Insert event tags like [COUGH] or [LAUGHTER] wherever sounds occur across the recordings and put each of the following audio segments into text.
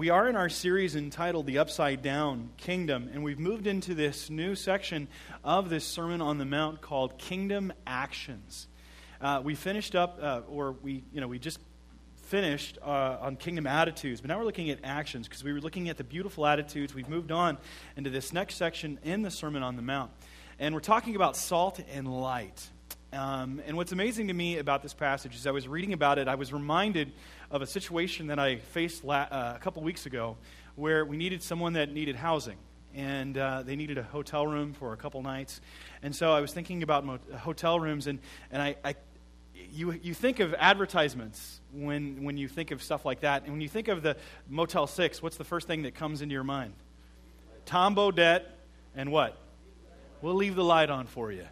we are in our series entitled The Upside Down Kingdom, and we've moved into this new section of this Sermon on the Mount called Kingdom Actions. Uh, we finished up, uh, or we, you know, we just finished uh, on kingdom attitudes, but now we're looking at actions because we were looking at the beautiful attitudes. We've moved on into this next section in the Sermon on the Mount, and we're talking about salt and light. Um, and what's amazing to me about this passage is I was reading about it, I was reminded of a situation that I faced la- uh, a couple weeks ago where we needed someone that needed housing. And uh, they needed a hotel room for a couple nights. And so I was thinking about mo- hotel rooms, and, and I, I, you, you think of advertisements when, when you think of stuff like that. And when you think of the Motel 6, what's the first thing that comes into your mind? Tom Bodett and what? We'll leave the light on for you.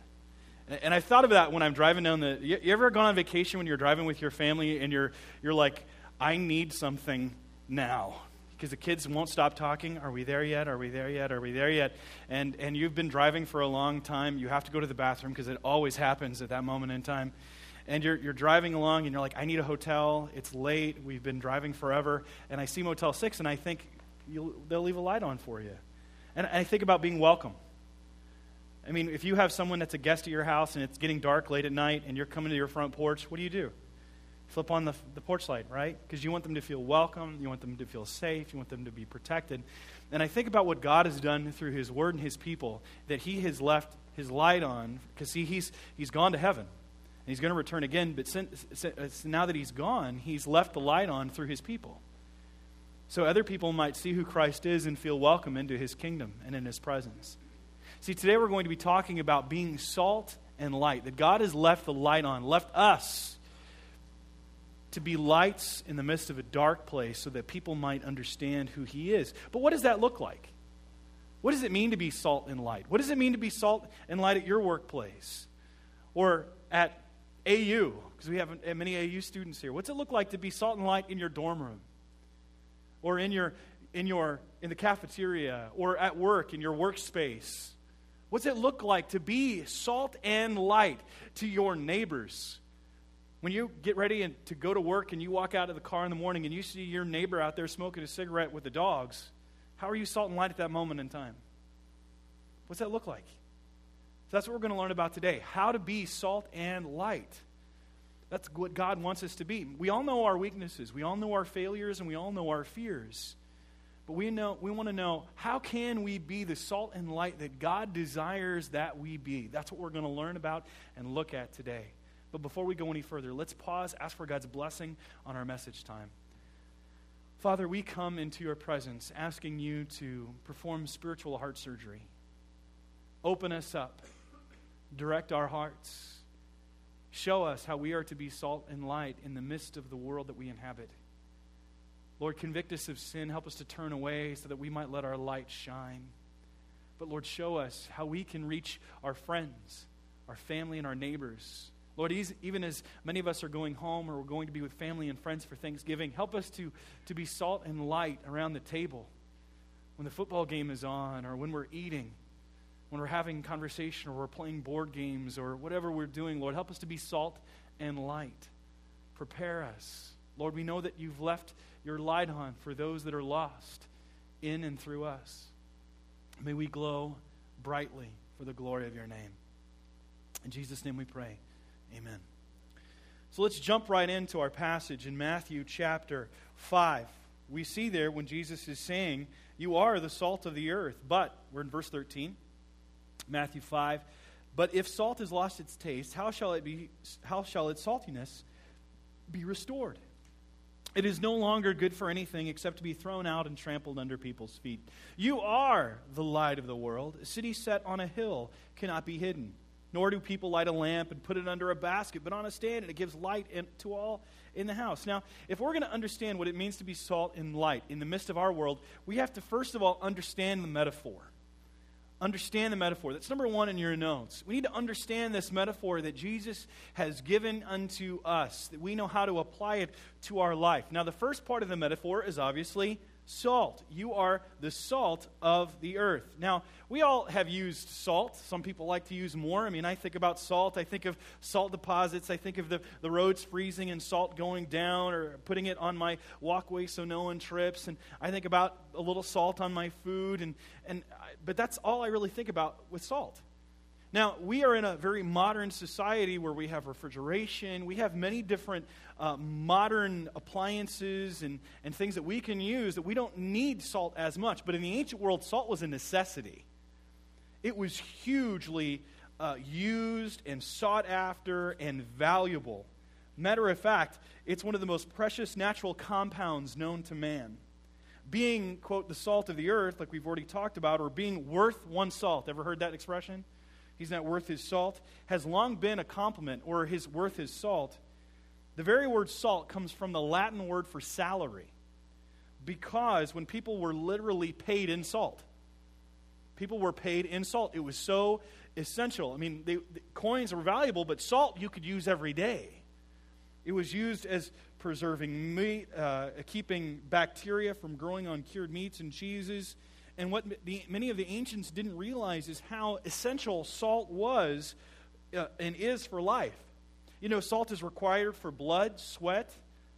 And I thought of that when I'm driving down the. You, ever gone on vacation when you're driving with your family and you're, you're like, I need something now? Because the kids won't stop talking. Are we there yet? Are we there yet? Are we there yet? And, and you've been driving for a long time. You have to go to the bathroom because it always happens at that moment in time. And you're, you're driving along and you're like, I need a hotel. It's late. We've been driving forever. And I see Motel 6 and I think they'll leave a light on for you. And I think about being welcome. I mean, if you have someone that's a guest at your house and it's getting dark late at night and you're coming to your front porch, what do you do? Flip on the, the porch light, right? Because you want them to feel welcome, you want them to feel safe, you want them to be protected. And I think about what God has done through His Word and His people, that He has left His light on, because see, he's, he's gone to heaven. And He's going to return again, but since, since uh, now that He's gone, He's left the light on through His people. So other people might see who Christ is and feel welcome into His kingdom and in His presence. See, today we're going to be talking about being salt and light, that God has left the light on, left us to be lights in the midst of a dark place so that people might understand who He is. But what does that look like? What does it mean to be salt and light? What does it mean to be salt and light at your workplace or at AU? Because we have many AU students here. What's it look like to be salt and light in your dorm room or in your in your in the cafeteria or at work in your workspace? What's it look like to be salt and light to your neighbors? When you get ready and, to go to work and you walk out of the car in the morning and you see your neighbor out there smoking a cigarette with the dogs, how are you salt and light at that moment in time? What's that look like? So that's what we're going to learn about today how to be salt and light. That's what God wants us to be. We all know our weaknesses, we all know our failures, and we all know our fears. But we, know, we want to know how can we be the salt and light that God desires that we be? That's what we're going to learn about and look at today. But before we go any further, let's pause, ask for God's blessing on our message time. Father, we come into your presence asking you to perform spiritual heart surgery. Open us up, direct our hearts, show us how we are to be salt and light in the midst of the world that we inhabit. Lord, convict us of sin. Help us to turn away so that we might let our light shine. But Lord, show us how we can reach our friends, our family, and our neighbors. Lord, even as many of us are going home or we're going to be with family and friends for Thanksgiving, help us to, to be salt and light around the table when the football game is on or when we're eating, when we're having conversation or we're playing board games or whatever we're doing. Lord, help us to be salt and light. Prepare us. Lord, we know that you've left your light on for those that are lost in and through us. May we glow brightly for the glory of your name. In Jesus' name we pray. Amen. So let's jump right into our passage in Matthew chapter 5. We see there when Jesus is saying, You are the salt of the earth. But, we're in verse 13, Matthew 5. But if salt has lost its taste, how shall, it be, how shall its saltiness be restored? It is no longer good for anything except to be thrown out and trampled under people's feet. You are the light of the world. A city set on a hill cannot be hidden. Nor do people light a lamp and put it under a basket, but on a stand, and it gives light in, to all in the house. Now, if we're going to understand what it means to be salt and light in the midst of our world, we have to first of all understand the metaphor understand the metaphor. That's number one in your notes. We need to understand this metaphor that Jesus has given unto us, that we know how to apply it to our life. Now, the first part of the metaphor is obviously salt. You are the salt of the earth. Now, we all have used salt. Some people like to use more. I mean, I think about salt. I think of salt deposits. I think of the, the roads freezing and salt going down or putting it on my walkway so no one trips. And I think about a little salt on my food. And, and, but that's all I really think about with salt. Now, we are in a very modern society where we have refrigeration. We have many different uh, modern appliances and, and things that we can use that we don't need salt as much. But in the ancient world, salt was a necessity. It was hugely uh, used and sought after and valuable. Matter of fact, it's one of the most precious natural compounds known to man. Being, quote, the salt of the earth, like we've already talked about, or being worth one salt. Ever heard that expression? he's not worth his salt, has long been a compliment, or his worth his salt. The very word salt comes from the Latin word for salary, because when people were literally paid in salt, people were paid in salt. It was so essential. I mean, they, the coins were valuable, but salt you could use every day. It was used as preserving meat, uh, keeping bacteria from growing on cured meats and cheeses. And what the, many of the ancients didn't realize is how essential salt was uh, and is for life. You know, salt is required for blood, sweat,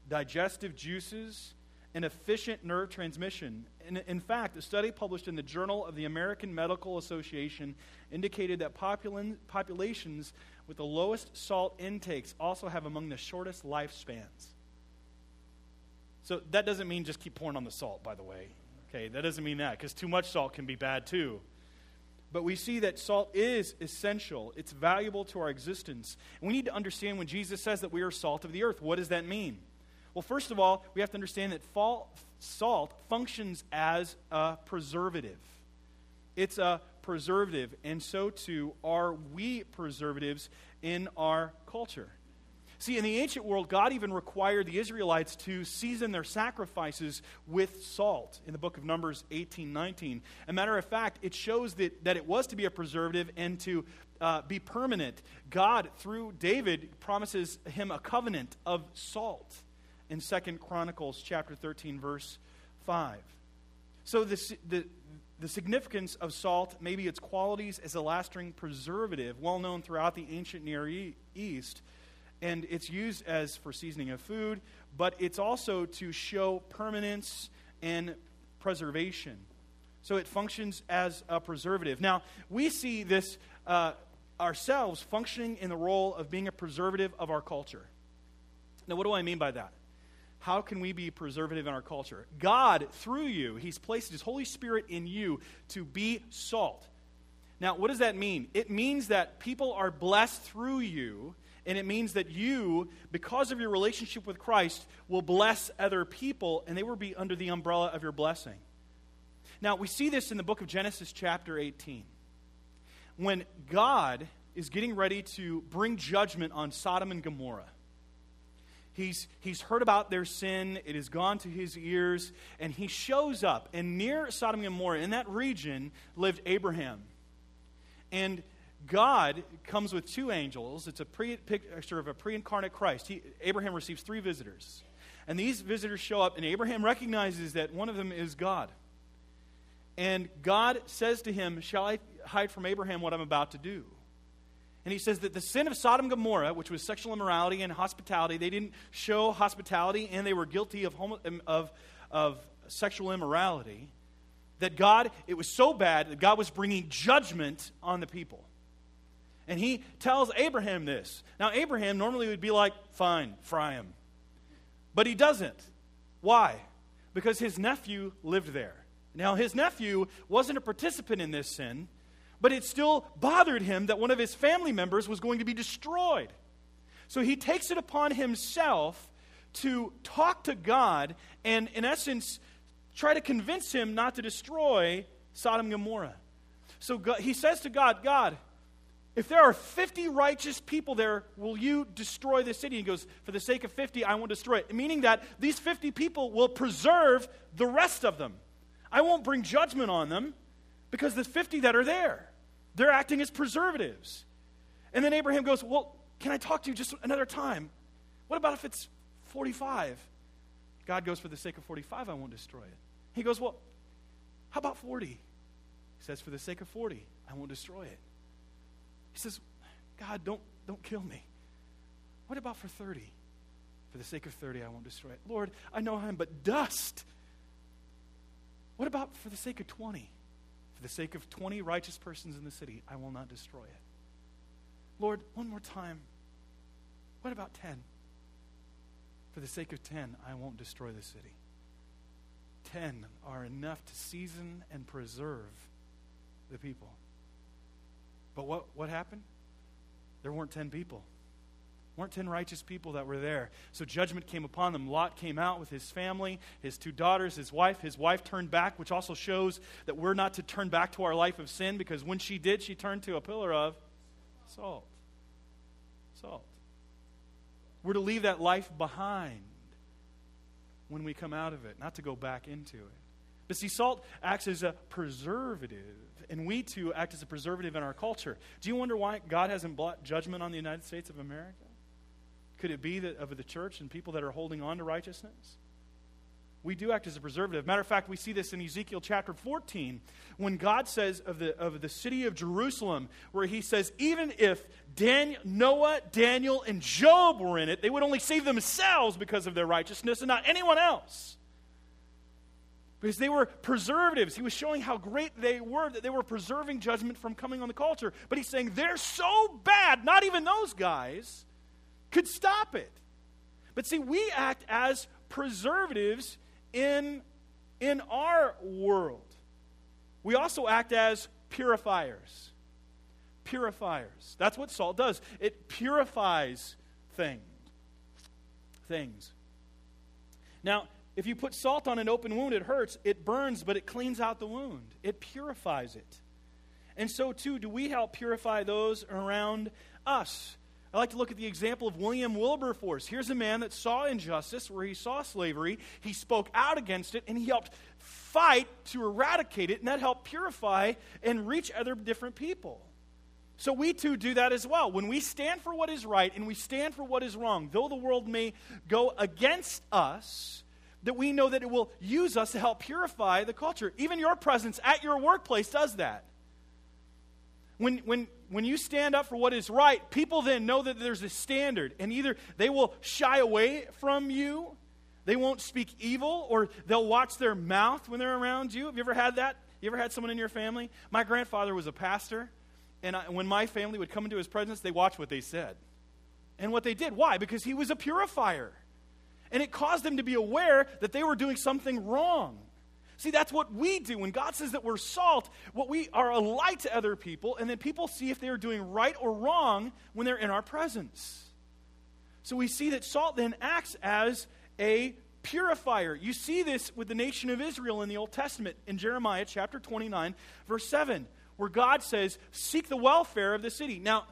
digestive juices, and efficient nerve transmission. And in fact, a study published in the Journal of the American Medical Association indicated that popul- populations with the lowest salt intakes also have among the shortest lifespans. So that doesn't mean just keep pouring on the salt, by the way. Okay, that doesn't mean that, because too much salt can be bad too. But we see that salt is essential, it's valuable to our existence. And we need to understand when Jesus says that we are salt of the earth, what does that mean? Well, first of all, we have to understand that salt functions as a preservative. It's a preservative, and so too are we preservatives in our culture. See, in the ancient world, God even required the Israelites to season their sacrifices with salt in the book of Numbers 18 19. A matter of fact, it shows that, that it was to be a preservative and to uh, be permanent. God, through David, promises him a covenant of salt in Second Chronicles chapter 13, verse 5. So the, the, the significance of salt, maybe its qualities as a lasting preservative, well known throughout the ancient Near East, and it's used as for seasoning of food, but it's also to show permanence and preservation. So it functions as a preservative. Now, we see this uh, ourselves functioning in the role of being a preservative of our culture. Now, what do I mean by that? How can we be preservative in our culture? God, through you, He's placed His Holy Spirit in you to be salt. Now, what does that mean? It means that people are blessed through you and it means that you, because of your relationship with Christ, will bless other people, and they will be under the umbrella of your blessing. Now, we see this in the book of Genesis, chapter 18. When God is getting ready to bring judgment on Sodom and Gomorrah, He's, he's heard about their sin. It has gone to his ears. And he shows up. And near Sodom and Gomorrah, in that region, lived Abraham. And God comes with two angels. It's a pre- picture of a pre incarnate Christ. He, Abraham receives three visitors. And these visitors show up, and Abraham recognizes that one of them is God. And God says to him, Shall I hide from Abraham what I'm about to do? And he says that the sin of Sodom and Gomorrah, which was sexual immorality and hospitality, they didn't show hospitality and they were guilty of, homo- um, of, of sexual immorality. That God, it was so bad that God was bringing judgment on the people. And he tells Abraham this. Now, Abraham normally would be like, fine, fry him. But he doesn't. Why? Because his nephew lived there. Now, his nephew wasn't a participant in this sin, but it still bothered him that one of his family members was going to be destroyed. So he takes it upon himself to talk to God and, in essence, try to convince him not to destroy Sodom and Gomorrah. So God, he says to God, God, if there are 50 righteous people there, will you destroy the city? He goes, For the sake of 50, I won't destroy it. Meaning that these 50 people will preserve the rest of them. I won't bring judgment on them because the 50 that are there, they're acting as preservatives. And then Abraham goes, Well, can I talk to you just another time? What about if it's 45? God goes, For the sake of 45, I won't destroy it. He goes, Well, how about 40? He says, For the sake of 40, I won't destroy it. Says, God, don't, don't kill me. What about for 30? For the sake of 30, I won't destroy it. Lord, I know I'm but dust. What about for the sake of 20? For the sake of 20 righteous persons in the city, I will not destroy it. Lord, one more time. What about 10? For the sake of 10, I won't destroy the city. 10 are enough to season and preserve the people. But what, what happened? There weren't 10 people. weren't 10 righteous people that were there. So judgment came upon them. Lot came out with his family, his two daughters, his wife. His wife turned back, which also shows that we're not to turn back to our life of sin because when she did, she turned to a pillar of salt. Salt. We're to leave that life behind when we come out of it, not to go back into it. But see, salt acts as a preservative, and we too act as a preservative in our culture. Do you wonder why God hasn't brought judgment on the United States of America? Could it be that of the church and people that are holding on to righteousness? we do act as a preservative. Matter of fact, we see this in Ezekiel chapter 14 when God says of the, of the city of Jerusalem, where he says, even if Daniel, Noah, Daniel, and Job were in it, they would only save themselves because of their righteousness and not anyone else. Because they were preservatives. He was showing how great they were, that they were preserving judgment from coming on the culture. But he's saying they're so bad, not even those guys could stop it. But see, we act as preservatives in, in our world. We also act as purifiers. Purifiers. That's what salt does. It purifies things. Things. Now, if you put salt on an open wound, it hurts. It burns, but it cleans out the wound. It purifies it. And so, too, do we help purify those around us? I like to look at the example of William Wilberforce. Here's a man that saw injustice where he saw slavery, he spoke out against it, and he helped fight to eradicate it, and that helped purify and reach other different people. So we too do that as well. When we stand for what is right and we stand for what is wrong, though the world may go against us, that we know that it will use us to help purify the culture. Even your presence at your workplace does that. When, when when you stand up for what is right, people then know that there's a standard. And either they will shy away from you, they won't speak evil, or they'll watch their mouth when they're around you. Have you ever had that? You ever had someone in your family? My grandfather was a pastor, and I, when my family would come into his presence, they watched what they said and what they did. Why? Because he was a purifier. And it caused them to be aware that they were doing something wrong. See, that's what we do. When God says that we're salt, what we are a light to other people, and then people see if they are doing right or wrong when they're in our presence. So we see that salt then acts as a purifier. You see this with the nation of Israel in the Old Testament in Jeremiah chapter 29, verse 7, where God says, Seek the welfare of the city. Now,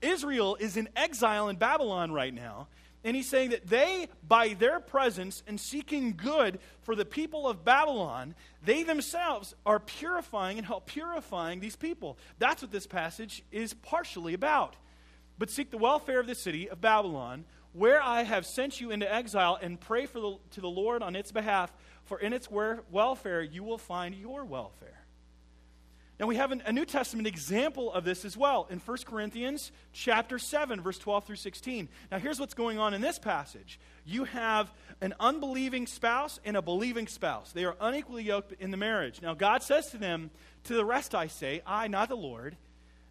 Israel is in exile in Babylon right now, and he's saying that they, by their presence and seeking good for the people of Babylon, they themselves are purifying and help purifying these people. That's what this passage is partially about. But seek the welfare of the city of Babylon, where I have sent you into exile, and pray for the, to the Lord on its behalf, for in its welfare you will find your welfare. Now we have an, a New Testament example of this as well in 1 Corinthians chapter 7 verse 12 through 16. Now here's what's going on in this passage. You have an unbelieving spouse and a believing spouse. They are unequally yoked in the marriage. Now God says to them, to the rest I say, I not the Lord,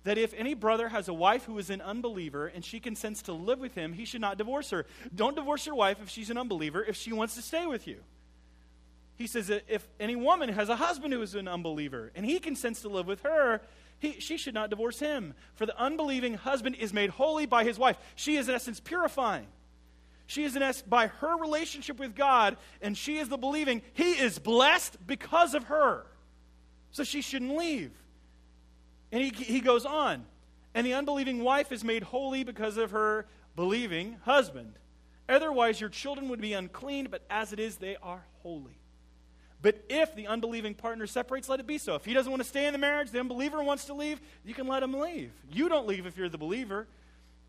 that if any brother has a wife who is an unbeliever and she consents to live with him, he should not divorce her. Don't divorce your wife if she's an unbeliever if she wants to stay with you. He says that if any woman has a husband who is an unbeliever and he consents to live with her, he, she should not divorce him. For the unbelieving husband is made holy by his wife. She is, in essence, purifying. She is, in essence, by her relationship with God, and she is the believing. He is blessed because of her. So she shouldn't leave. And he, he goes on. And the unbelieving wife is made holy because of her believing husband. Otherwise, your children would be unclean, but as it is, they are holy. But if the unbelieving partner separates, let it be so. If he doesn't want to stay in the marriage, the unbeliever wants to leave, you can let him leave. You don't leave if you're the believer.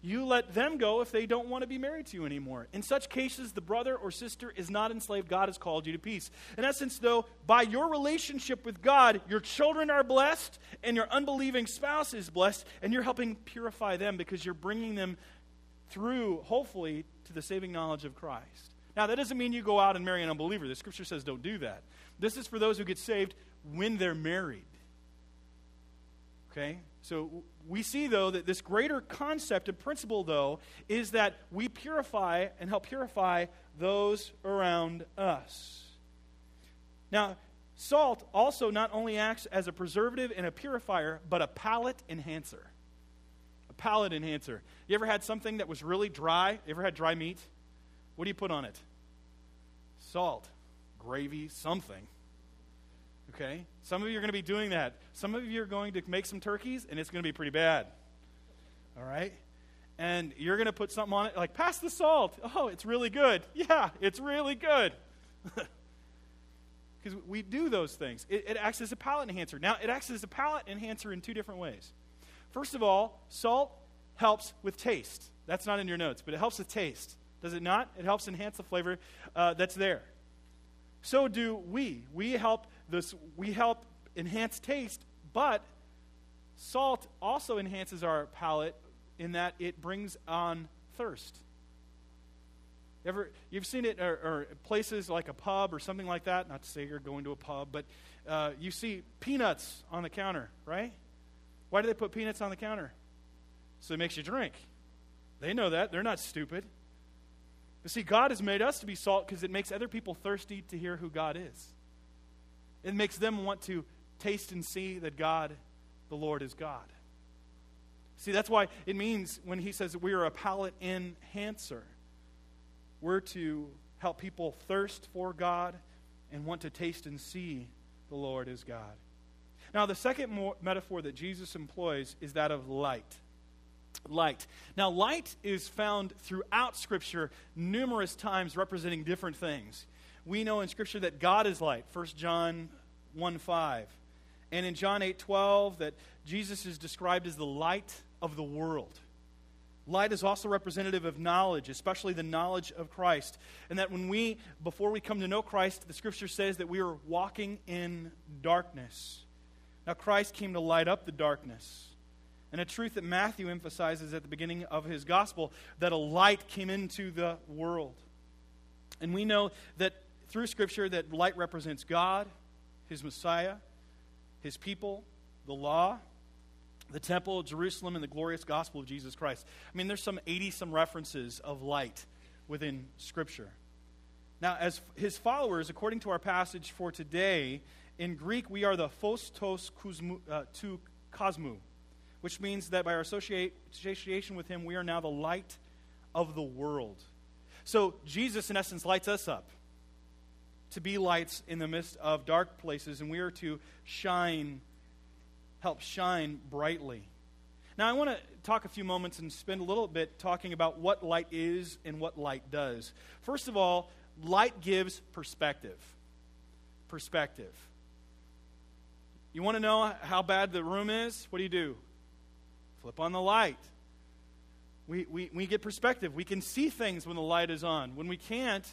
you let them go if they don't want to be married to you anymore. In such cases, the brother or sister is not enslaved. God has called you to peace. In essence, though, by your relationship with God, your children are blessed and your unbelieving spouse is blessed, and you're helping purify them because you're bringing them through, hopefully, to the saving knowledge of Christ. Now, that doesn't mean you go out and marry an unbeliever. The scripture says don't do that. This is for those who get saved when they're married. Okay? So we see, though, that this greater concept and principle, though, is that we purify and help purify those around us. Now, salt also not only acts as a preservative and a purifier, but a palate enhancer. A palate enhancer. You ever had something that was really dry? You ever had dry meat? What do you put on it? Salt, gravy, something. Okay? Some of you are going to be doing that. Some of you are going to make some turkeys, and it's going to be pretty bad. All right? And you're going to put something on it, like, pass the salt. Oh, it's really good. [LAUGHS] Yeah, it's really good. [LAUGHS] Because we do those things. It, it acts as a palate enhancer. Now, it acts as a palate enhancer in two different ways. First of all, salt helps with taste. That's not in your notes, but it helps with taste. Does it not? It helps enhance the flavor uh, that's there. So do we. We help this we help enhance taste, but salt also enhances our palate in that it brings on thirst. Ever, you've seen it or, or, places like a pub or something like that. Not to say you're going to a pub, but uh, you see peanuts on the counter, right? Why do they put peanuts on the counter? So it makes you drink. They know that. They're not stupid. But see, God has made us to be salt because it makes other people thirsty to hear who God is. It makes them want to taste and see that God, the Lord, is God. See, that's why it means when he says we are a palate enhancer, we're to help people thirst for God and want to taste and see the Lord is God. Now, the second metaphor that Jesus employs is that of light. Light. Now, light is found throughout Scripture numerous times representing different things we know in Scripture that God is light, 1 John 1 5. And in John 8 12, that Jesus is described as the light of the world. Light is also representative of knowledge, especially the knowledge of Christ. And that when we, before we come to know Christ, the Scripture says that we are walking in darkness. Now, Christ came to light up the darkness. And a truth that Matthew emphasizes at the beginning of his gospel that a light came into the world. And we know that through Scripture that light represents God, His Messiah, His people, the law, the temple Jerusalem, and the glorious gospel of Jesus Christ. I mean, there's some 80 some references of light within Scripture. Now, as his followers, according to our passage for today, in Greek we are the phos tos kuzmu, uh, cosmu, which means that by our association with him, we are now the light of the world. So Jesus, in essence, lights us up to be lights in the midst of dark places, and we are to shine, help shine brightly. Now, I want to talk a few moments and spend a little bit talking about what light is and what light does. First of all, light gives perspective. Perspective. You want to know how bad the room is? What do you do? Flip on the light. We, we, we get perspective. We can see things when the light is on. When we can't,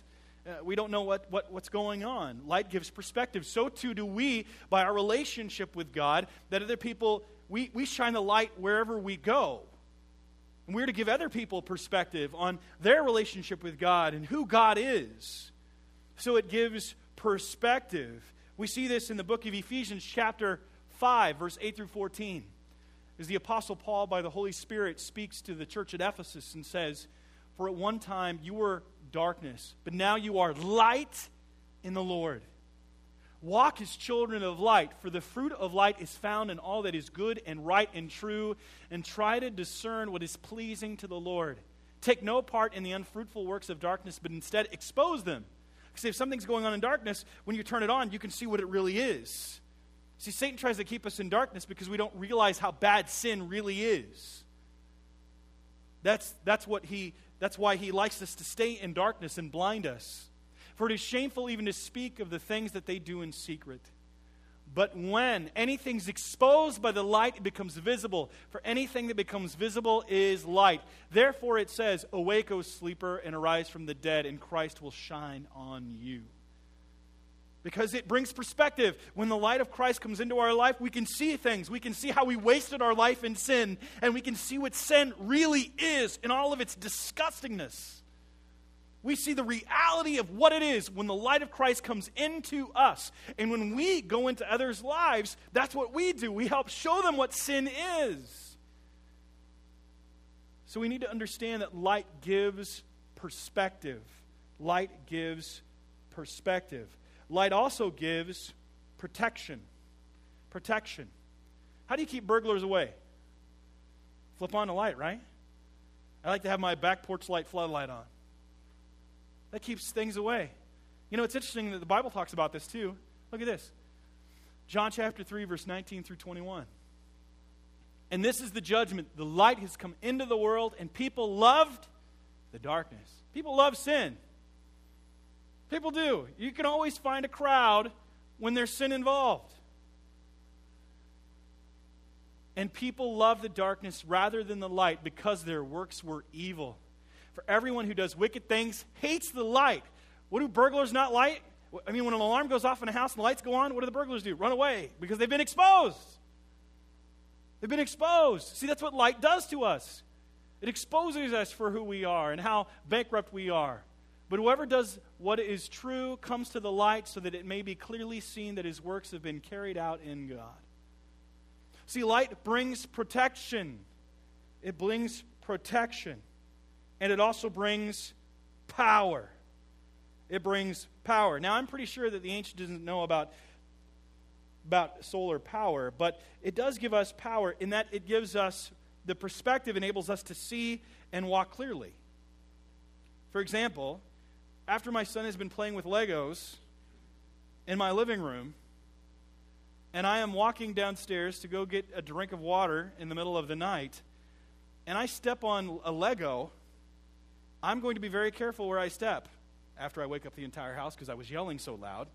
uh, we don't know what, what, what's going on. Light gives perspective. So too do we by our relationship with God, that other people, we, we shine the light wherever we go. And we're to give other people perspective on their relationship with God and who God is. So it gives perspective. We see this in the book of Ephesians, chapter 5, verse 8 through 14. As the Apostle Paul, by the Holy Spirit, speaks to the church at Ephesus and says, For at one time you were darkness, but now you are light in the Lord. Walk as children of light, for the fruit of light is found in all that is good and right and true, and try to discern what is pleasing to the Lord. Take no part in the unfruitful works of darkness, but instead expose them. Because if something's going on in darkness, when you turn it on, you can see what it really is. See, Satan tries to keep us in darkness because we don't realize how bad sin really is. That's, that's what he that's why he likes us to stay in darkness and blind us. For it is shameful even to speak of the things that they do in secret. But when anything's exposed by the light, it becomes visible. For anything that becomes visible is light. Therefore, it says, Awake, O sleeper, and arise from the dead, and Christ will shine on you. Because it brings perspective. When the light of Christ comes into our life, we can see things. We can see how we wasted our life in sin, and we can see what sin really is in all of its disgustingness. We see the reality of what it is when the light of Christ comes into us. And when we go into others' lives, that's what we do. We help show them what sin is. So we need to understand that light gives perspective. Light gives perspective. Light also gives protection. Protection. How do you keep burglars away? Flip on the light, right? I like to have my back porch light floodlight on. That keeps things away. You know, it's interesting that the Bible talks about this too. Look at this John chapter 3, verse 19 through 21. And this is the judgment. The light has come into the world, and people loved the darkness. People love sin. People do. You can always find a crowd when there's sin involved. And people love the darkness rather than the light because their works were evil. For everyone who does wicked things hates the light. What do burglars not like? I mean, when an alarm goes off in a house and the lights go on, what do the burglars do? Run away because they've been exposed. They've been exposed. See, that's what light does to us. It exposes us for who we are and how bankrupt we are. But whoever does what is true comes to the light so that it may be clearly seen that his works have been carried out in God. See, light brings protection. It brings protection and it also brings power. It brings power. Now, I'm pretty sure that the ancient doesn't know about, about solar power, but it does give us power in that it gives us the perspective, enables us to see and walk clearly. For example, after my son has been playing with Legos in my living room, and I am walking downstairs to go get a drink of water in the middle of the night, and I step on a Lego I'm going to be very careful where I step after I wake up the entire house because I was yelling so loud.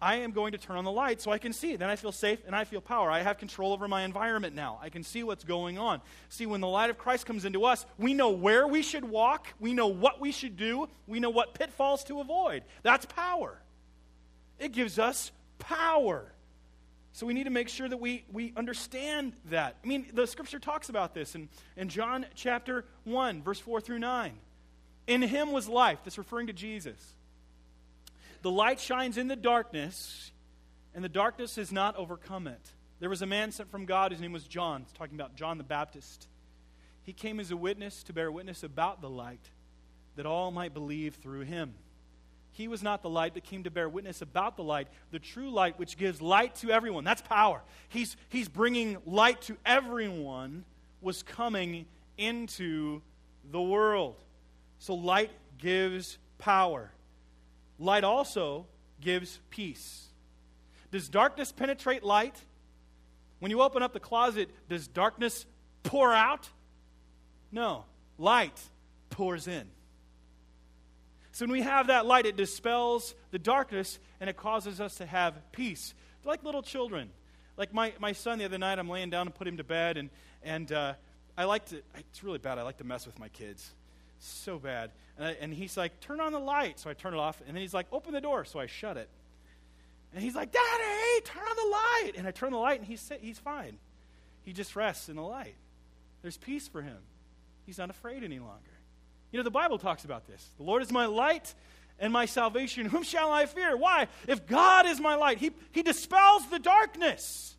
I am going to turn on the light so I can see. Then I feel safe and I feel power. I have control over my environment now. I can see what's going on. See, when the light of Christ comes into us, we know where we should walk, we know what we should do, we know what pitfalls to avoid. That's power. It gives us power. So we need to make sure that we, we understand that. I mean, the scripture talks about this in, in John chapter 1, verse 4 through 9. In him was life. That's referring to Jesus. The light shines in the darkness, and the darkness has not overcome it. There was a man sent from God, his name was John. It's talking about John the Baptist. He came as a witness to bear witness about the light, that all might believe through him. He was not the light, but came to bear witness about the light, the true light which gives light to everyone. That's power. He's, he's bringing light to everyone, was coming into the world. So light gives power. Light also gives peace. Does darkness penetrate light? When you open up the closet, does darkness pour out? No. Light pours in. So when we have that light, it dispels the darkness and it causes us to have peace. Like little children. Like my, my son the other night, I'm laying down and put him to bed, and, and uh, I like to, it's really bad. I like to mess with my kids. So bad. And, I, and he's like, turn on the light. So I turn it off, and then he's like, open the door. So I shut it. And he's like, Daddy, turn on the light. And I turn the light, and he's, he's fine. He just rests in the light. There's peace for him. He's not afraid any longer. You know, the Bible talks about this. The Lord is my light and my salvation. Whom shall I fear? Why? If God is my light, He, he dispels the darkness.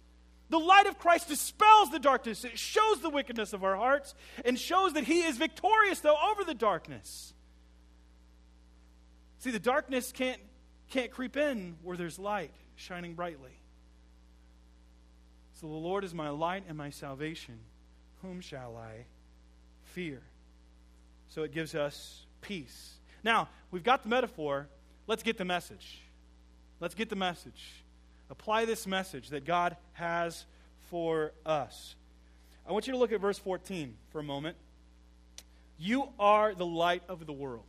The light of Christ dispels the darkness. It shows the wickedness of our hearts and shows that He is victorious, though, over the darkness. See, the darkness can't, can't creep in where there's light shining brightly. So the Lord is my light and my salvation. Whom shall I fear? So it gives us peace. Now, we've got the metaphor. Let's get the message. Let's get the message. Apply this message that God has for us. I want you to look at verse 14 for a moment. You are the light of the world.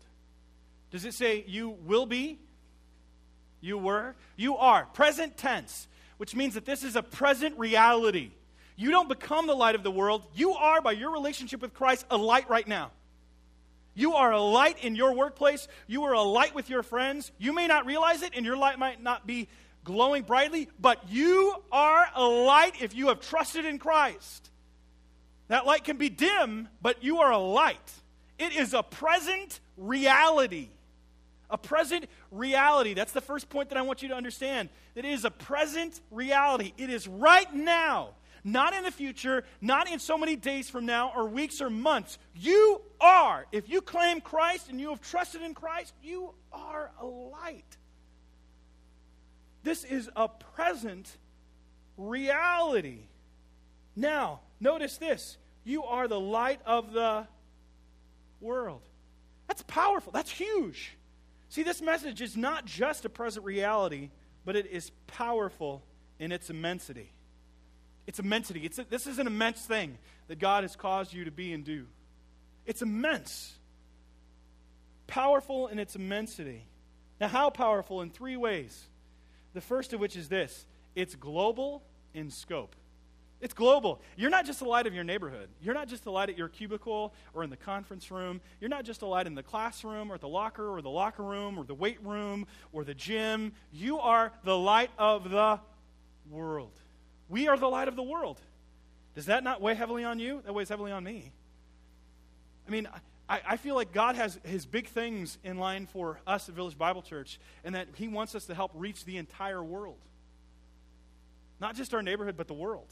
Does it say you will be? You were? You are. Present tense. which means that this is a present reality. You don't become the light of the world. You are, by your relationship with Christ, a light right now. You are a light in your workplace. You are a light with your friends. You may not realize it, and your light might not be glowing brightly, but you are a light if you have trusted in Christ. That light can be dim, but you are a light. It is a present reality. A present reality. That's the first point that I want you to understand. That it is a present reality. It is right now not in the future, not in so many days from now or weeks or months. You are. If you claim Christ and you have trusted in Christ, you are a light. This is a present reality. Now, notice this you are the light of the world. That's powerful. That's huge. See, this message is not just a present reality, but it is powerful in its immensity. It's immensity. It's a, this is an immense thing that God has caused you to be and do. It's immense. Powerful in its immensity. Now, how powerful? In three ways. The first of which is this it's global in scope. It's global. You're not just the light of your neighborhood. You're not just the light at your cubicle or in the conference room. You're not just a light in the classroom or the locker or the locker room or the weight room or the gym. You are the light of the world. We are the light of the world. Does that not weigh heavily on you? That weighs heavily on me. I mean, I, I, feel like God has his big things in line for us at Village Bible Church, and that he wants us to help reach the entire world. Not just our neighborhood, but the world.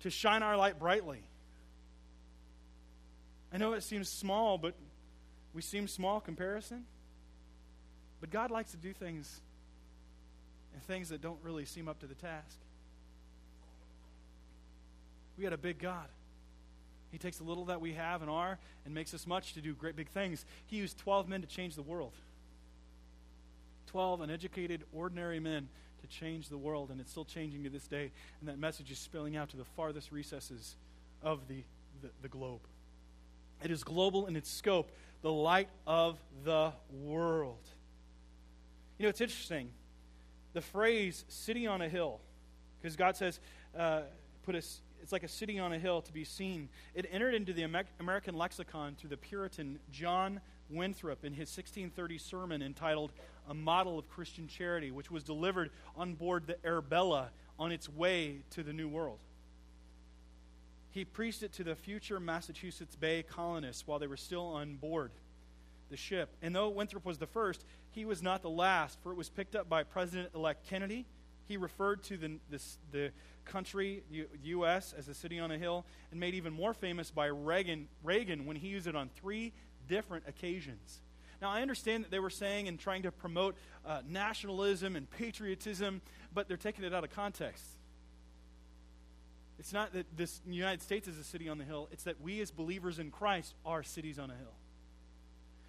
To shine our light brightly. I know it seems small, but we seem small comparison. But God likes to do things and things that don't really seem up to the task. We got a big God. He takes the little that we have and are and makes us much to do great big things. He used 12 men to change the world. 12 uneducated, ordinary men to change the world, and it's still changing to this day. And that message is spilling out to the farthest recesses of the, the, the globe. It is global in its scope, the light of the world. You know, it's interesting. The phrase city on a hill, because God says, uh, put us it's like a city on a hill to be seen. It entered into the American lexicon through the Puritan John Winthrop in his 1630 sermon entitled A Model of Christian Charity, which was delivered on board the Arabella on its way to the New World. He preached it to the future Massachusetts Bay colonists while they were still on board the ship. And though Winthrop was the first, he was not the last, for it was picked up by President elect Kennedy. He referred to the, the, the country, U- U.S., as a city on a hill, and made even more famous by Reagan, Reagan when he used it on three different occasions. Now, I understand that they were saying and trying to promote uh, nationalism and patriotism, but they're taking it out of context. It's not that this United States is a city on the hill, it's that we as believers in Christ are cities on a hill.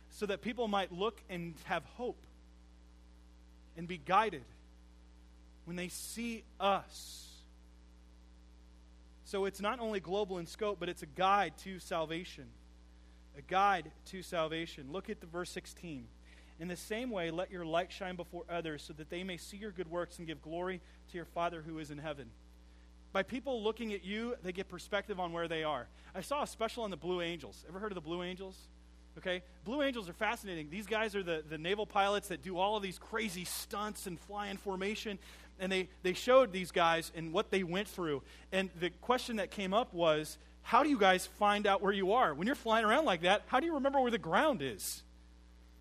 So that people might look and have hope and be guided when they see us. So it's not only global in scope, but it's a guide to salvation. A guide to salvation. Look at the verse 16. In the same way, let your light shine before others so that they may see your good works and give glory to your Father who is in heaven. By people looking at you, they get perspective on where they are. I saw a special on the Blue Angels. Ever heard of the Blue Angels? Okay? Blue Angels are fascinating. These guys are the, the naval pilots that do all of these crazy stunts and fly in formation and they, they showed these guys and what they went through. And the question that came up was, how do you guys find out where you are? When you're flying around like that, how do you remember where the ground is?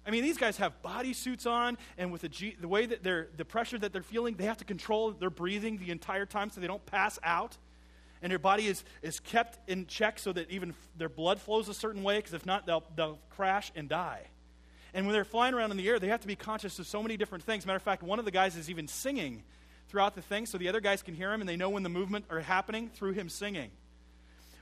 I mean, these guys have body suits on, and with the, G, the way that they're, the pressure that they're feeling, they have to control their breathing the entire time so they don't pass out. And their body is, is kept in check so that even their blood flows a certain way, because if not, they'll, they'll crash and die. And when they're flying around in the air, they have to be conscious of so many different things. Matter of fact, one of the guys is even singing throughout the thing so the other guys can hear him and they know when the movement are happening through him singing.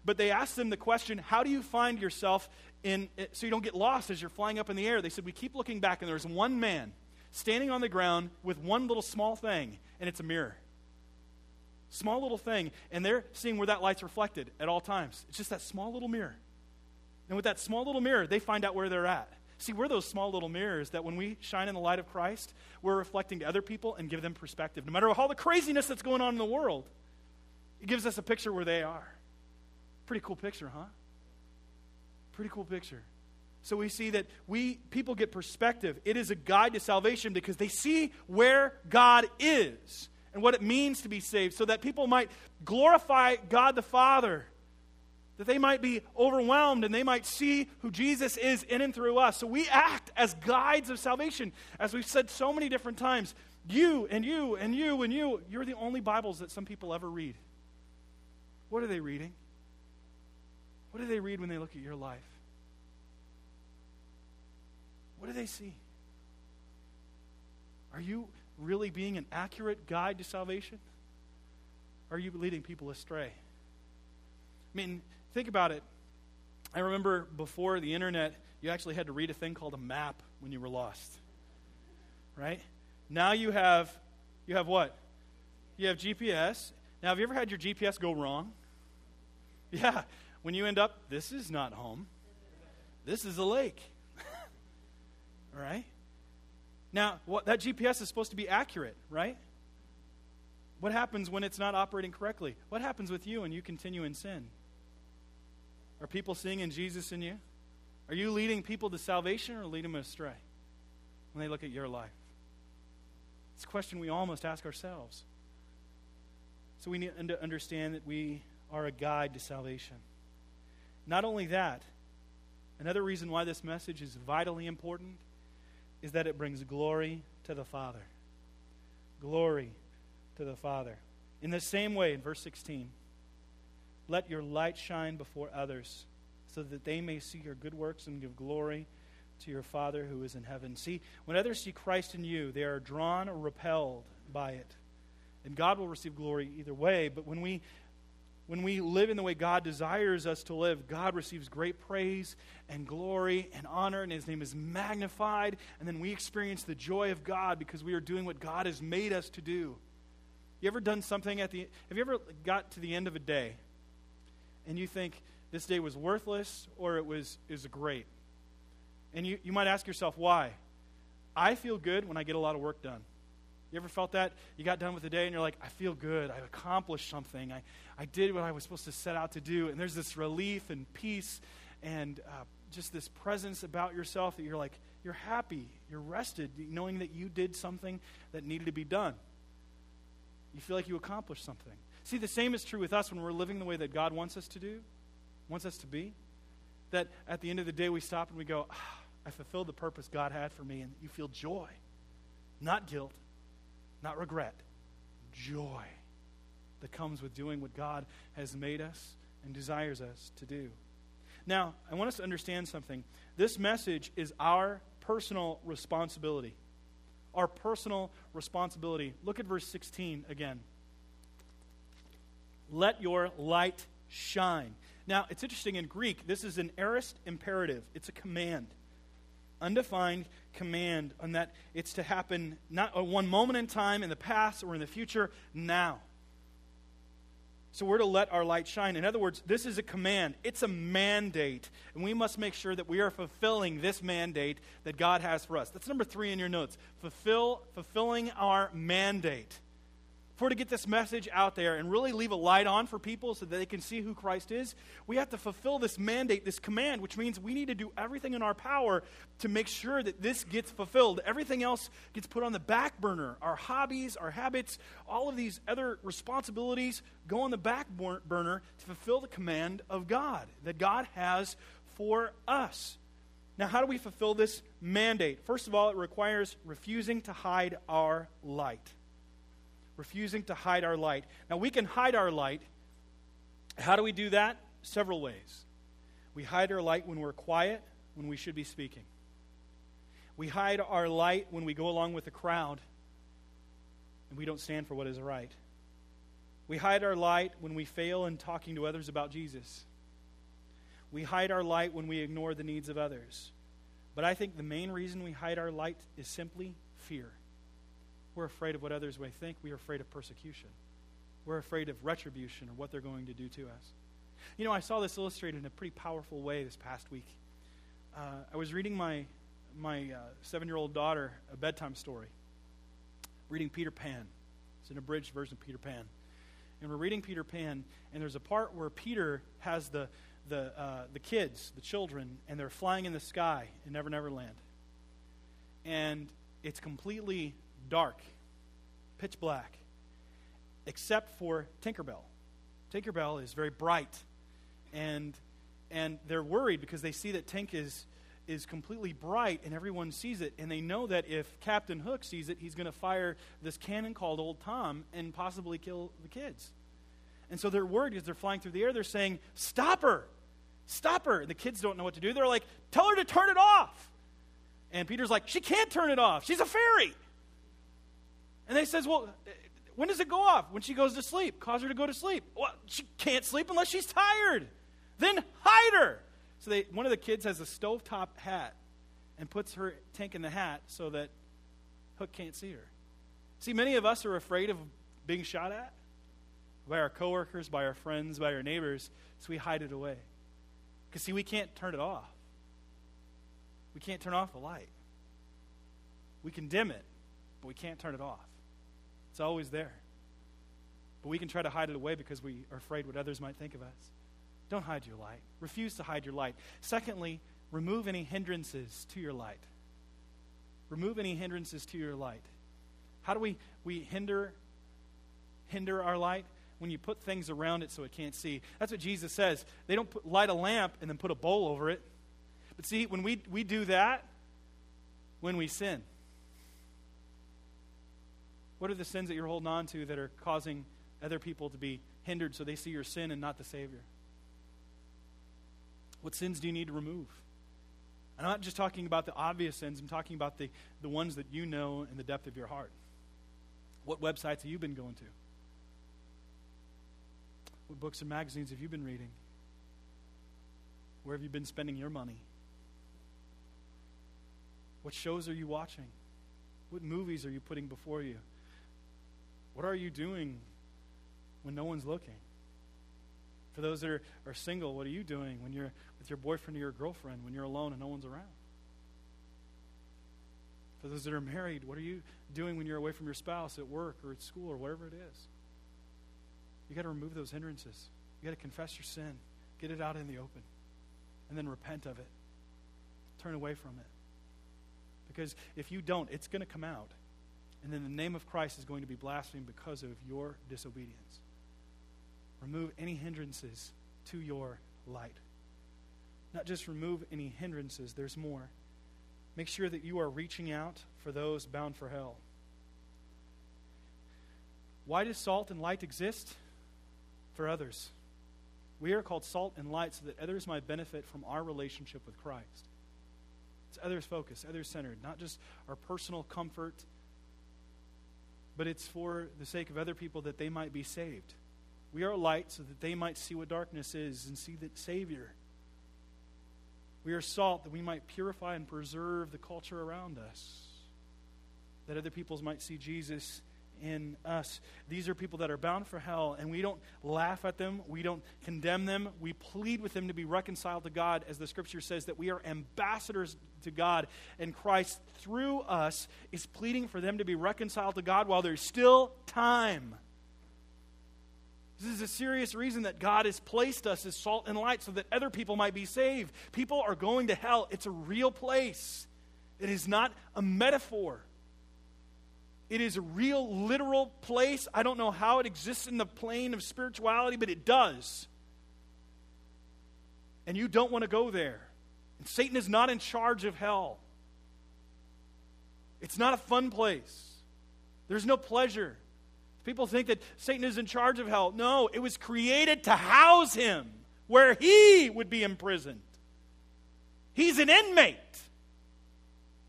But they asked them the question, how do you find yourself in eh, so you don't get lost as you're flying up in the air? They said, we keep looking back and there's one man standing on the ground with one little small thing, and it's a mirror. Small little thing, and they're seeing where that light's reflected at all times. It's just that small little mirror. And with that small little mirror, they find out where they're at. See, we're those small little mirrors that when we shine in the light of Christ, we're reflecting to other people and give them perspective. No matter all the craziness that's going on in the world, it gives us a picture where they are. Pretty cool picture, huh? Pretty cool picture. So we see that we people get perspective. It is a guide to salvation because they see where God is and what it means to be saved so that people might glorify God the Father. That they might be overwhelmed and they might see who Jesus is in and through us. So we act as guides of salvation. As we've said so many different times, you and you and you and you, you're the only Bibles that some people ever read. What are they reading? What do they read when they look at your life? What do they see? Are you really being an accurate guide to salvation? Are you leading people astray? I mean, think about it. I remember before the internet, you actually had to read a thing called a map when you were lost. Right? Now you have you have what? You have GPS. Now have you ever had your GPS go wrong? [LAUGHS] Yeah. When you end up, this is not home. This is a lake. [LAUGHS] All right? Now, what, that GPS is supposed to be accurate, right? What happens when it's not operating correctly? What happens with you when you continue in sin? Are people seeing in Jesus in you? Are you leading people to salvation or leading them astray when they look at your life? It's a question we all must ask ourselves. So we need to understand that we are a guide to salvation. Not only that, another reason why this message is vitally important is that it brings glory to the Father. Glory to the Father. In the same way, in verse 16, let your light shine before others so that they may see your good works and give glory to your Father who is in heaven. See, when others see Christ in you, they are drawn or repelled by it. And God will receive glory either way, but when we when we live in the way God desires us to live, God receives great praise and glory and honor, and His name is magnified. And then we experience the joy of God because we are doing what God has made us to do. You ever done something at the have you ever got to the end of a day and you think this day was worthless or it was is great? And you, you might ask yourself, why? I feel good when I get a lot of work done. You ever felt that? You got done with the day and you're like, I feel good. I've accomplished something. I, I did what I was supposed to set out to do. And there's this relief and peace and uh, just this presence about yourself that you're like, you're happy. You're rested, knowing that you did something that needed to be done. You feel like you accomplished something. See, the same is true with us when we're living the way that God wants us to do, wants us to be. That at the end of the day, we stop and we go, ah, I fulfilled the purpose God had for me. And you feel joy, not guilt not regret, joy that comes with doing what God has made us and desires us to do. Now, I want us to understand something. This message is our personal responsibility. Our personal responsibility. Look at verse 16 again. Let your light shine. Now, it's interesting in Greek, this is an aorist imperative, it's a command undefined command on that it's to happen not at one moment in time in the past or in the future, now. So we're to let our light shine. In other words, this is a command, it's a mandate. And we must make sure that we are fulfilling this mandate that God has for us. That's number three in your notes. Fulfill, fulfilling our mandate for to get this message out there and really leave a light on for people so that they can see who Christ is, we have to fulfill this mandate, this command, which means we need to do everything in our power to make sure that this gets fulfilled. Everything else gets put on the back burner. Our hobbies, our habits, all of these other responsibilities go on the back burner to fulfill the command of God that God has for us. Now, how do we fulfill this mandate? First of all, it requires refusing to hide our light refusing to hide our light. Now, we can hide our light. How do we do that? Several ways. We hide our light when we're quiet, when we should be speaking. We hide our light when we go along with the crowd and we don't stand for what is right. We hide our light when we fail in talking to others about Jesus. We hide our light when we ignore the needs of others. But I think the main reason we hide our light is simply fear. We're afraid of what others may think. We are afraid of persecution. We're afraid of retribution or what they're going to do to us. You know, I saw this illustrated in a pretty powerful way this past week. Uh, I was reading my my uh, seven year old daughter a bedtime story, reading Peter Pan. It's an abridged version of Peter Pan. And we're reading Peter Pan, and there's a part where Peter has the, the, uh, the kids, the children, and they're flying in the sky in Never Never Land. And it's completely dark, pitch black, except for Tinkerbell. Tinkerbell is very bright, and, and they're worried because they see that Tink is is completely bright and everyone sees it. And they know that if Captain Hook sees it, he's going to fire this cannon called Old Tom and possibly kill the kids. And so they're worried as they're flying through the air. They're saying, Stop her! Stop her! And the kids don't know what to do. They're like, Tell her to turn it off. And Peter's like, She can't turn it off. She's a fairy. And they says, Well, when does it go off? When she goes to sleep. Cause her to go to sleep. Well, she can't sleep unless she's tired. Then hide her. So they, one of the kids has a stovetop hat and puts her Tink in the hat so that Hook can't see her. See, many of us are afraid of being shot at by our coworkers, by our friends, by our neighbors, so we hide it away. Because, see, we can't turn it off. We can't turn off the light. We can dim it, but we can't turn it off. It's always there. But we can try to hide it away because we are afraid what others might think of us. Don't hide your light. Refuse to hide your light. Secondly, remove any hindrances to your light. Remove any hindrances to your light. How do we, we hinder hinder our light? When you put things around it so it can't see. That's what Jesus says. They don't put, light a lamp and then put a bowl over it. But see, when we, we do that, when we sin, what are the sins that you're holding on to that are causing other people to be hindered so they see your sin and not the Savior? What sins do you need to remove? I'm not just talking about the obvious sins, I'm talking about the, the ones that you know in the depth of your heart. What websites have you been going to? What books and magazines have you been reading? Where have you been spending your money? What shows are you watching? What movies are you putting before you? What are you doing when no one's looking? For those that are, are single, what are you doing when you're with your boyfriend or your girlfriend, when you're alone and no one's around? For those that are married, what are you doing when you're away from your spouse at work or at school or whatever it is? You got to remove those hindrances. You got to confess your sin, get it out in the open, and then repent of it. Turn away from it. Because if you don't, it's going to come out. And then the name of Christ is going to be blasphemed because of your disobedience. Remove any hindrances to your light. Not just remove any hindrances, there's more. Make sure that you are reaching out for those bound for hell. Why does salt and light exist? For others. We are called salt and light so that others might benefit from our relationship with Christ. It's others focused, others centered, not just our personal comfort, but it's for the sake of other people that they might be saved. We are light so that they might see what darkness is and see the Savior. We are salt that we might purify and preserve the culture around us, that other peoples might see Jesus in us. These are people that are bound for hell, and we don't laugh at them. We don't condemn them. We plead with them to be reconciled to God, as the scripture says that we are ambassadors to God, and Christ, through us, is pleading for them to be reconciled to God while there's still time. This is a serious reason that God has placed us as salt and light so that other people might be saved. People are going to hell. It's a real place, it is not a metaphor. It is a real, literal place. I don't know how it exists in the plane of spirituality, but it does. And you don't want to go there. And Satan is not in charge of hell. It's not a fun place. There's no pleasure. People think that Satan is in charge of hell. No, it was created to house him where he would be imprisoned. He's an inmate,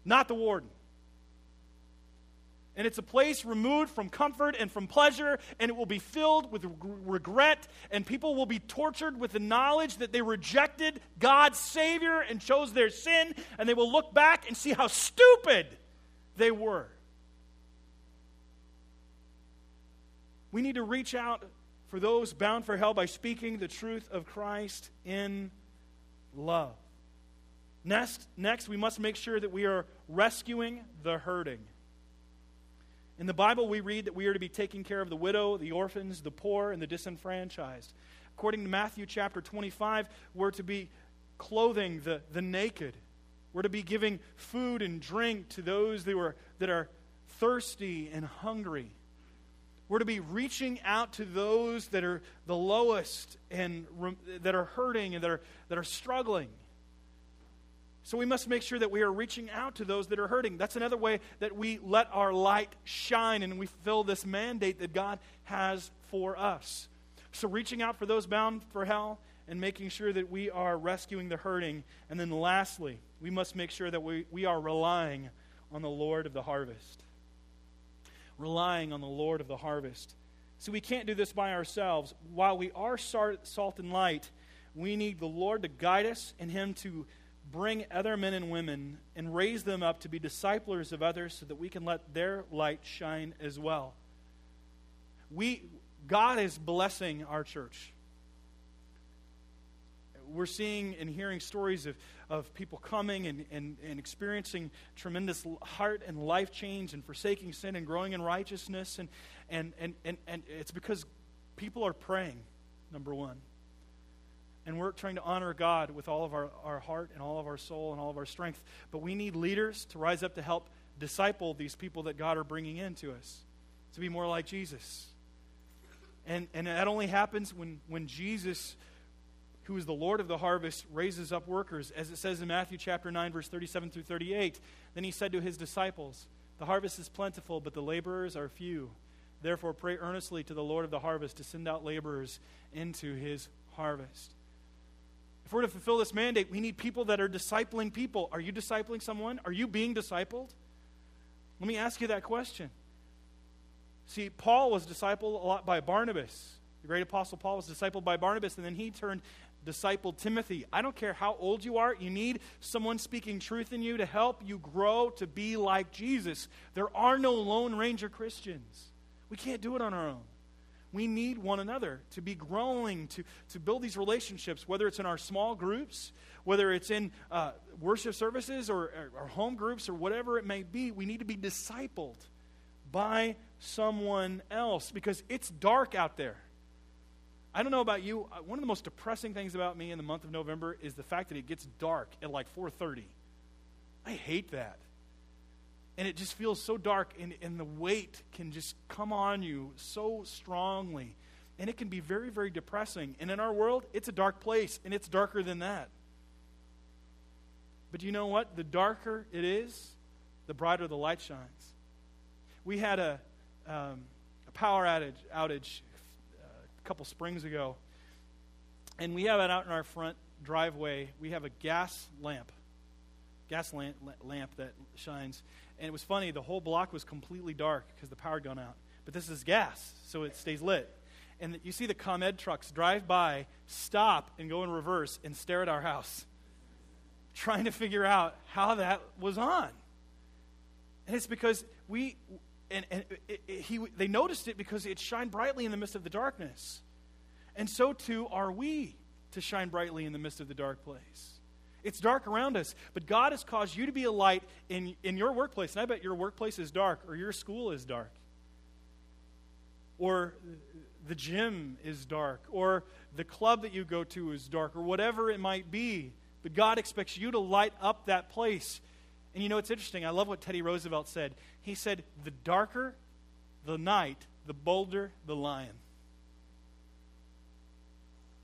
not the warden. And it's a place removed from comfort and from pleasure, and it will be filled with regret, and people will be tortured with the knowledge that they rejected God's Savior and chose their sin, and they will look back and see how stupid they were. We need to reach out for those bound for hell by speaking the truth of Christ in love. Next, next, we must make sure that we are rescuing the hurting. In the Bible, we read that we are to be taking care of the widow, the orphans, the poor, and the disenfranchised. According to Matthew chapter 25, we're to be clothing the, the naked. We're to be giving food and drink to those that are, that are thirsty and hungry. We're to be reaching out to those that are the lowest and re- that are hurting and that are, that are struggling. So we must make sure that we are reaching out to those that are hurting. That's another way that we let our light shine and we fulfill this mandate that God has for us. So reaching out for those bound for hell and making sure that we are rescuing the hurting. And then lastly, we must make sure that we, we are relying on the Lord of the harvest. Relying on the Lord of the harvest. So we can't do this by ourselves. While we are salt and light, we need the Lord to guide us and Him to bring other men and women and raise them up to be disciples of others so that we can let their light shine as well. We, God is blessing our church. We're seeing and hearing stories of, of people coming and, and, and experiencing tremendous heart and life change and forsaking sin and growing in righteousness. And, and, and, and, and it's because people are praying, number one and we're trying to honor God with all of our, our heart and all of our soul and all of our strength. But we need leaders to rise up to help disciple these people that God are bringing into us to be more like Jesus. And, and that only happens when, when Jesus, who is the Lord of the harvest, raises up workers. As it says in Matthew chapter 9, verse 37 through 38, then he said to his disciples, The harvest is plentiful, but the laborers are few. Therefore, pray earnestly to the Lord of the harvest to send out laborers into his harvest. If we're to fulfill this mandate, we need people that are discipling people. Are you discipling someone? Are you being discipled? Let me ask you that question. See, Paul was discipled a lot by Barnabas. The great apostle Paul was discipled by Barnabas, and then he turned discipled Timothy. I don't care how old you are, you need someone speaking truth in you to help you grow to be like Jesus. There are no Lone Ranger Christians. We can't do it on our own. We need one another to be growing, to, to build these relationships, whether it's in our small groups, whether it's in uh, worship services or, or, or home groups or whatever it may be. We need to be discipled by someone else because it's dark out there. I don't know about you. Uh, one of the most depressing things about me in the month of November is the fact that it gets dark at like 4:30. I hate that and it just feels so dark, and, and the weight can just come on you so strongly. And it can be very, very depressing. And in our world, it's a dark place, and it's darker than that. But you know what? The darker it is, the brighter the light shines. We had a, um, a power outage, outage uh, a couple springs ago, and we have it out in our front driveway. We have a gas lamp, gas lamp, lamp that shines. And it was funny, the whole block was completely dark because the power had gone out. But this is gas, so it stays lit. And you see the ComEd trucks drive by, stop, and go in reverse and stare at our house, trying to figure out how that was on. And it's because we, and, and it, it, he, they noticed it because it shined brightly in the midst of the darkness. And so too are we to shine brightly in the midst of the dark place. It's dark around us, but God has caused you to be a light in, in your workplace. And I bet your workplace is dark, or your school is dark, or the gym is dark, or the club that you go to is dark, or whatever it might be. But God expects you to light up that place. And you know, it's interesting. I love what Teddy Roosevelt said. He said, The darker the night, the bolder the lion.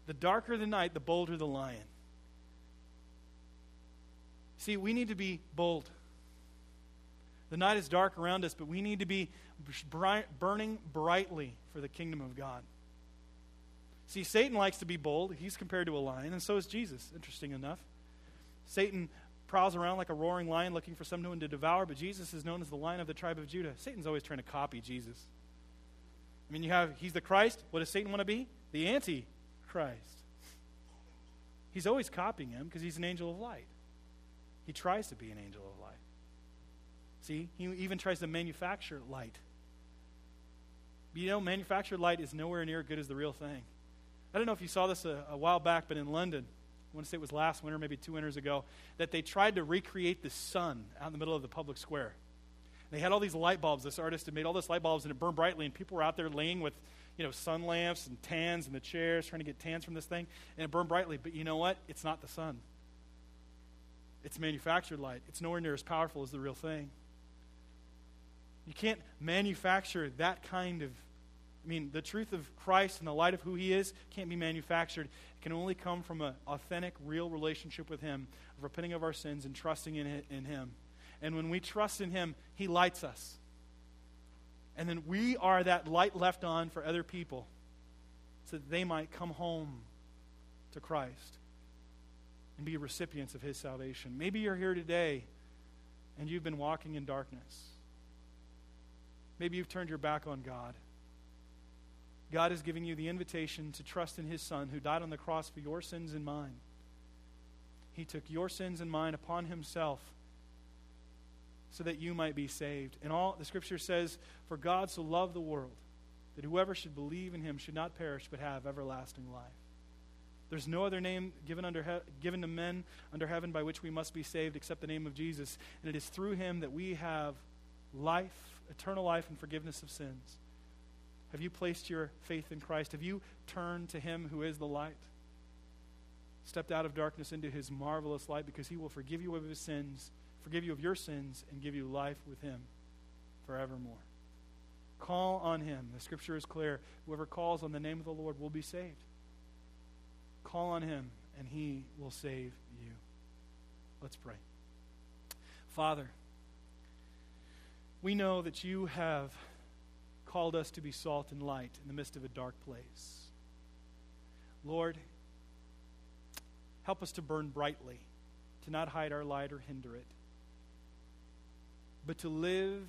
The darker the night, the bolder the lion. See, we need to be bold. The night is dark around us, but we need to be burning brightly for the kingdom of God. See, Satan likes to be bold. He's compared to a lion, and so is Jesus, interesting enough. Satan prowls around like a roaring lion looking for someone to devour, but Jesus is known as the lion of the tribe of Judah. Satan's always trying to copy Jesus. I mean, you have, he's the Christ. What does Satan want to be? The anti-Christ. He's always copying him because he's an angel of light. He tries to be an angel of light. See, he even tries to manufacture light. But you know, manufactured light is nowhere near as good as the real thing. I don't know if you saw this a, a while back, but in London, I want to say it was last winter, maybe two winters ago, that they tried to recreate the sun out in the middle of the public square. They had all these light bulbs. This artist had made all these light bulbs, and it burned brightly, and people were out there laying with, you know, sun lamps and tans in the chairs, trying to get tans from this thing, and it burned brightly. But you know what? It's not the sun. It's manufactured light. It's nowhere near as powerful as the real thing. You can't manufacture that kind of I mean, the truth of Christ and the light of who He is can't be manufactured. It can only come from an authentic, real relationship with Him, of repenting of our sins and trusting in, in Him. And when we trust in Him, He lights us. And then we are that light left on for other people so that they might come home to Christ and be recipients of His salvation. Maybe you're here today and you've been walking in darkness. Maybe you've turned your back on God. God is giving you the invitation to trust in His Son who died on the cross for your sins and mine. He took your sins and mine upon Himself so that you might be saved. And all the scripture says, For God so loved the world that whoever should believe in him should not perish but have everlasting life. There's no other name given, under he- given to men under heaven by which we must be saved except the name of Jesus. And it is through him that we have life, eternal life, and forgiveness of sins. Have you placed your faith in Christ? Have you turned to Him who is the light? Stepped out of darkness into His marvelous light because He will forgive you of His sins, forgive you of your sins, and give you life with Him forevermore. Call on Him. The scripture is clear. Whoever calls on the name of the Lord will be saved. Call on Him, and He will save you. Let's pray. Father, we know that you have called us to be salt and light in the midst of a dark place. Lord, help us to burn brightly, to not hide our light or hinder it, but to live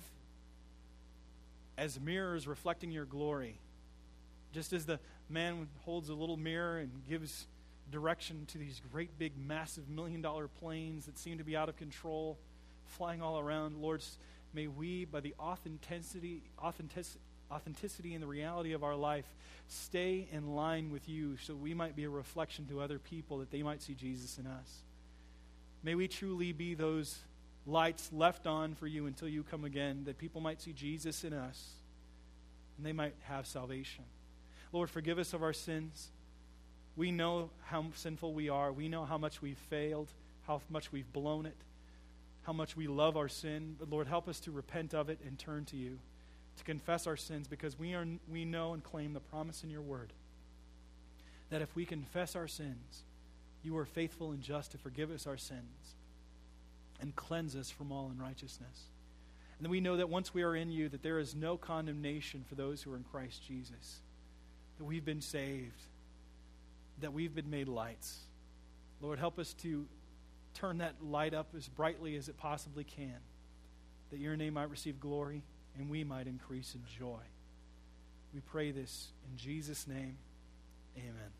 as mirrors reflecting your glory. Just as the man holds a little mirror and gives direction to these great, big, massive million dollar planes that seem to be out of control, flying all around, Lord, may we, by the authenticity, authenticity, authenticity and the reality of our life stay in line with you so we might be a reflection to other people that they might see Jesus in us. May we truly be those lights left on for you until you come again, that people might see Jesus in us and they might have salvation. Lord, forgive us of our sins. We know how sinful we are. We know how much we've failed, how much we've blown it, how much we love our sin. But Lord, help us to repent of it and turn to you to confess our sins because we, are, we know and claim the promise in your word that if we confess our sins, you are faithful and just to forgive us our sins and cleanse us from all unrighteousness. And we know that once we are in you, that there is no condemnation for those who are in Christ Jesus, that we've been saved, that we've been made lights. Lord, help us to turn that light up as brightly as it possibly can, that your name might receive glory and we might increase in joy. We pray this in Jesus' name. Amen.